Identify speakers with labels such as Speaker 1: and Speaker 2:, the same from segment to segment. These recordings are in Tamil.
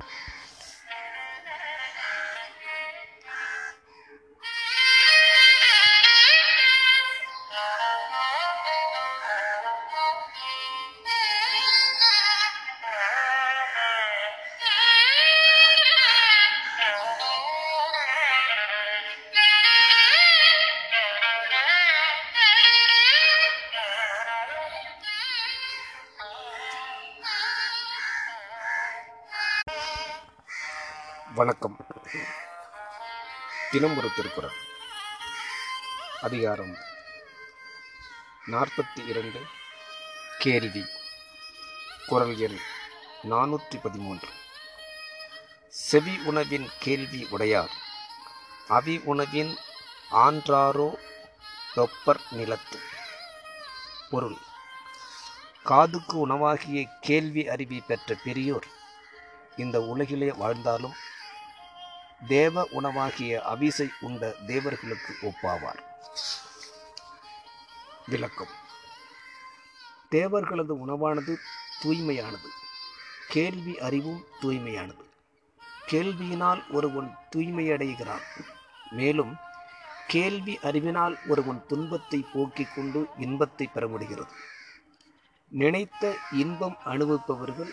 Speaker 1: you வணக்கம். தினம் ஒரு திருக்குறள் அதிகாரம் நாற்பத்தி இரண்டு கேள்வி. குரல் எண் நானூற்றி பதிமூன்று செவி உணவின் கேள்வி உடையார். அவி உணவின் ஆன்றாரோ தொப்பர் நிலத்து. பொருள். காதுக்கு உணவாகிய கேள்வி அறிவி பெற்ற பெரியோர் இந்த உலகிலே வாழ்ந்தாலும் தேவ உணவாகிய அவிசை உண்ட தேவர்களுக்கு ஒப்பாவார். விளக்கம். தேவர்களது உணவானது தூய்மையானது. கேள்வி அறிவும் தூய்மையானது. கேள்வியினால் ஒருவன் தூய்மையடைகிறான். மேலும் கேள்வி அறிவினால் ஒருவன் துன்பத்தை போக்கிக் கொண்டு இன்பத்தை பெற முடிகிறது நினைத்த இன்பம் அனுபவிப்பவர்கள்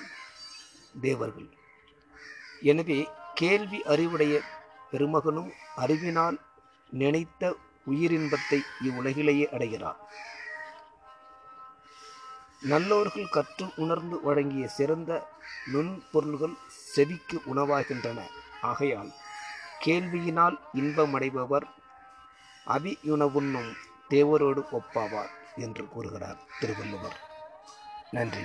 Speaker 1: தேவர்கள். எனவே கேள்வி அறிவுடைய பெருமகனும் அறிவினால் நினைத்த உயிரின்பத்தை இவ்வுலகிலேயே அடைகிறார். நல்லோர்கள் கற்று உணர்ந்து வழங்கிய சிறந்த நுண்பொருள்கள் செவிக்கு உணவாகின்றன. ஆகையால் கேள்வியினால் இன்பமடைபவர் அபியுணவுண்ணும் தேவரோடு ஒப்பாவார் என்று கூறுகிறார் திருவள்ளுவர். நன்றி.